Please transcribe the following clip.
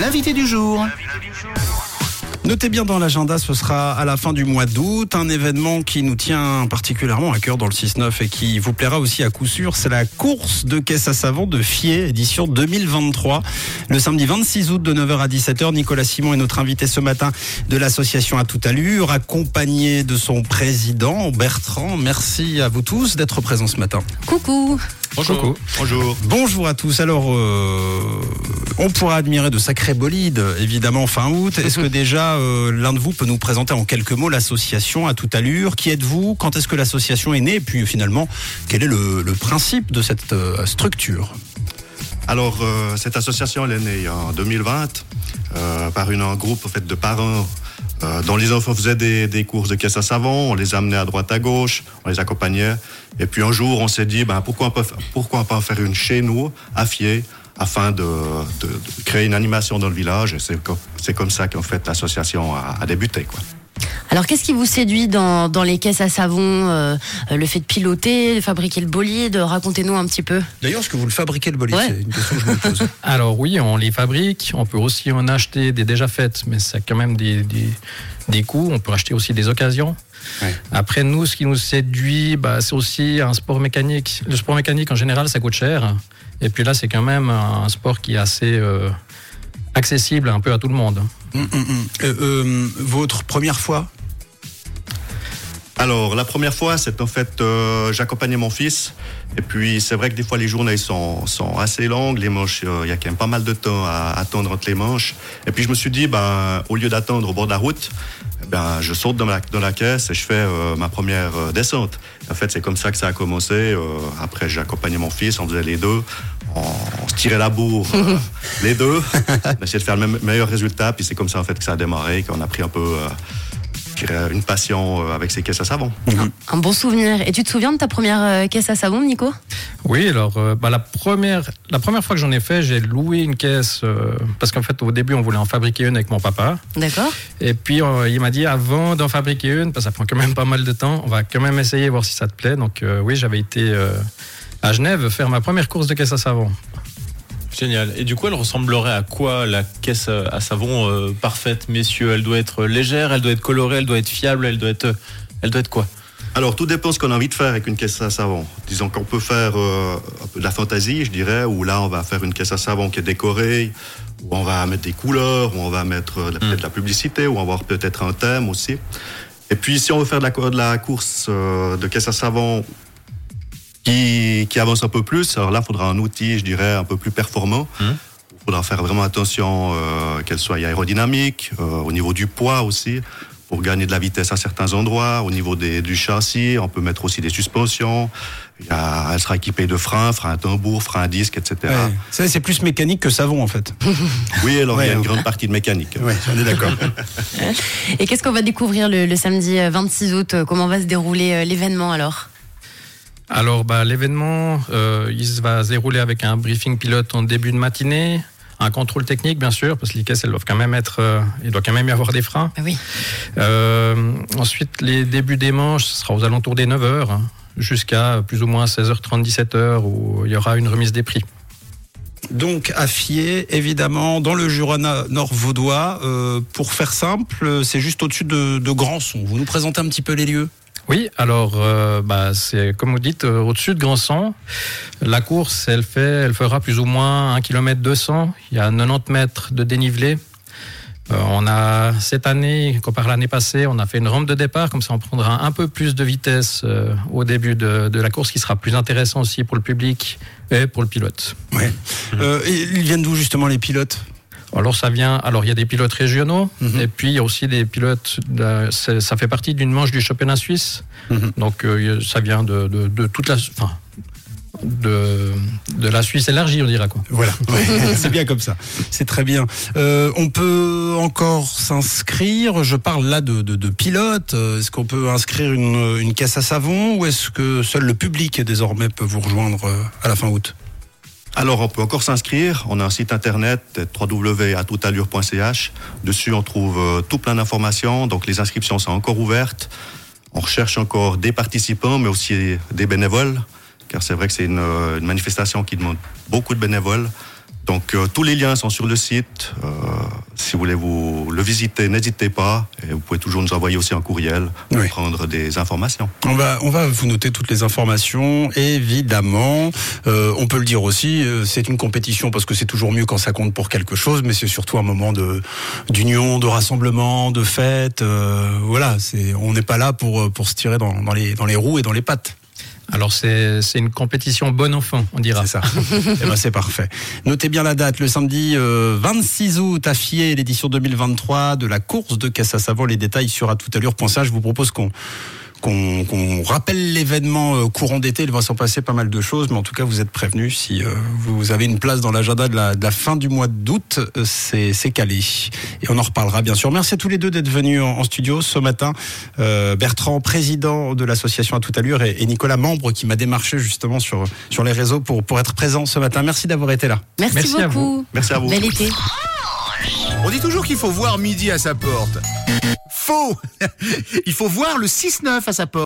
L'invité du jour. Notez bien dans l'agenda, ce sera à la fin du mois d'août, un événement qui nous tient particulièrement à cœur dans le 6-9 et qui vous plaira aussi à coup sûr, c'est la course de caisse à savon de Fier, édition 2023. Le samedi 26 août de 9h à 17h, Nicolas Simon est notre invité ce matin de l'association à toute allure, accompagné de son président Bertrand. Merci à vous tous d'être présents ce matin. Coucou Bonjour. Bonjour. Bonjour à tous. Alors, euh, on pourra admirer de sacrés bolides, évidemment, fin août. Est-ce que déjà euh, l'un de vous peut nous présenter en quelques mots l'association à toute allure? Qui êtes-vous? Quand est-ce que l'association est née? Et puis finalement, quel est le, le principe de cette euh, structure? Alors, cette association, elle est née en 2020 euh, par une, un groupe en fait, de parents euh, dont les enfants faisaient des, des courses de caisse à savon. On les amenait à droite, à gauche, on les accompagnait. Et puis un jour, on s'est dit, ben, pourquoi, on peut, pourquoi on pas faire une chez nous, à Fier, afin de, de, de créer une animation dans le village. Et c'est comme, comme ça qu'en fait l'association a, a débuté. Quoi. Alors qu'est-ce qui vous séduit dans, dans les caisses à savon euh, Le fait de piloter, de fabriquer le bolide Racontez-nous un petit peu. D'ailleurs, est-ce que vous le fabriquez le bolide Ouais. C'est une question que je me pose. Alors oui, on les fabrique. On peut aussi en acheter des déjà faites, mais ça a quand même des, des, des coûts. On peut acheter aussi des occasions. Ouais. Après, nous, ce qui nous séduit, bah, c'est aussi un sport mécanique. Le sport mécanique, en général, ça coûte cher. Et puis là, c'est quand même un sport qui est assez euh, accessible un peu à tout le monde. Hum, hum, hum. Euh, euh, votre première fois? Alors, la première fois, c'est en fait, euh, j'accompagnais mon fils. Et puis, c'est vrai que des fois, les journées sont, sont assez longues. Les manches, euh, il y a quand même pas mal de temps à attendre entre les manches. Et puis, je me suis dit, ben, au lieu d'attendre au bord de la route, ben, je saute dans la, dans la caisse et je fais euh, ma première euh, descente. En fait, c'est comme ça que ça a commencé. Euh, après, j'ai accompagné mon fils, on faisait les deux. On, se tirait la bourre, euh, les deux. On essayait de faire le meilleur résultat. Puis, c'est comme ça, en fait, que ça a démarré, qu'on a pris un peu euh, une passion euh, avec ces caisses à savon. Un bon souvenir. Et tu te souviens de ta première euh, caisse à savon, Nico? Oui, alors euh, bah, la, première, la première fois que j'en ai fait, j'ai loué une caisse euh, parce qu'en fait, au début, on voulait en fabriquer une avec mon papa. D'accord Et puis, euh, il m'a dit, avant d'en fabriquer une, parce que ça prend quand même pas mal de temps, on va quand même essayer, voir si ça te plaît. Donc, euh, oui, j'avais été euh, à Genève faire ma première course de caisse à savon. Génial. Et du coup, elle ressemblerait à quoi la caisse à savon euh, parfaite, messieurs? Elle doit être légère, elle doit être colorée, elle doit être fiable, elle doit être, elle doit être quoi? Alors, tout dépend ce qu'on a envie de faire avec une caisse à savon. Disons qu'on peut faire euh, un peu de la fantaisie, je dirais, où là, on va faire une caisse à savon qui est décorée, où on va mettre des couleurs, où on va mettre euh, peut-être de la publicité, où on va avoir peut-être un thème aussi. Et puis, si on veut faire de la, co- de la course euh, de caisse à savon qui, qui avance un peu plus, alors là, il faudra un outil, je dirais, un peu plus performant. Il faudra faire vraiment attention euh, qu'elle soit aérodynamique, euh, au niveau du poids aussi, pour gagner de la vitesse à certains endroits. Au niveau des, du châssis, on peut mettre aussi des suspensions. Il y a, elle sera équipée de freins, freins à tambour, freins à disque, etc. Ouais. Ça, C'est plus mécanique que savon en fait. Oui, alors il y a une grande partie de mécanique. Oui, on est d'accord. Et qu'est-ce qu'on va découvrir le, le samedi euh, 26 août? Comment va se dérouler euh, l'événement alors? Alors, bah, l'événement, euh, il se va se dérouler avec un briefing pilote en début de matinée, un contrôle technique, bien sûr, parce que les caisses, elles doivent quand même être, euh, il doit quand même y avoir des freins. Ah oui. Euh, ensuite, les débuts des manches, ce sera aux alentours des 9h, hein, jusqu'à plus ou moins 16h30, 17h, où il y aura une remise des prix. Donc à Fier, évidemment, dans le Jura nord vaudois. Euh, pour faire simple, c'est juste au-dessus de, de Grandson. Vous nous présentez un petit peu les lieux? Oui, alors euh, bah, c'est comme vous dites, euh, au-dessus de Grandson. La course, elle, fait, elle fera plus ou moins 1 km 200. Il y a 90 mètres de dénivelé. Euh, on a cette année, comparé à l'année passée, on a fait une rampe de départ, comme ça on prendra un peu plus de vitesse euh, au début de, la course, qui sera plus intéressant aussi pour le public et pour le pilote. Ouais. Euh, ils viennent d'où justement les pilotes? Alors ça vient, alors il y a des pilotes régionaux Mhm. et puis il y a aussi des pilotes. de- ça fait partie d'une manche du championnat suisse, Mhm. donc euh, ça vient de, de, de toute la, enfin, de, de la Suisse élargie, on dira quoi. Voilà, Ouais, c'est bien comme ça. C'est très bien. Euh, on peut encore s'inscrire. Je parle là de, de, de pilotes. Euh, Est-ce qu'on peut inscrire une, une caisse à savon ou est-ce que seul le public désormais peut vous rejoindre à la fin août? Alors, on peut encore s'inscrire. On a un site internet www.atoutallure.ch. Dessus, on trouve euh, tout plein d'informations. Donc, les inscriptions sont encore ouvertes. On recherche encore des participants, mais aussi des bénévoles, car c'est vrai que c'est une, euh, manifestation qui demande beaucoup de bénévoles. Donc euh, tous les liens sont sur le site. Si vous voulez vous le visiter, n'hésitez pas. Et vous pouvez toujours nous envoyer aussi un courriel pour Oui. prendre des informations. On va, on va vous noter toutes les informations, évidemment. Euh, on peut le dire aussi, euh, c'est une compétition parce que c'est toujours mieux quand ça compte pour quelque chose, mais c'est surtout un moment de d'union, de rassemblement, de fête. euh, voilà, c'est, on n'est pas là pour pour se tirer dans, dans les dans les roues et dans les pattes. Alors c'est c'est une compétition bon enfant, on dira. C'est ça. Eh ben, c'est parfait. Notez bien la date, le samedi euh, 26 août à Fier, l'édition 2023 de la course de caisse à. Les détails sur à toute allure. Je vous propose qu'on qu'on qu'on rappelle l'événement euh, courant d'été. Il va s'en passer pas mal de choses, mais en tout cas, vous êtes prévenus. Si euh, vous avez une place dans l'agenda de la, de la fin du mois d'août, euh, c'est c'est calé. Et on en reparlera bien sûr. Merci à tous les deux d'être venus en, en studio ce matin. Euh, Bertrand, président de l'association à toute allure, et, et Nicolas, membre qui m'a démarché justement sur, sur les réseaux pour, pour être présent ce matin. Merci d'avoir été là. Merci, Merci à beaucoup. Merci à vous. Été. On dit toujours qu'il faut voir midi à sa porte. Faux Il faut voir le 6-9 à sa porte.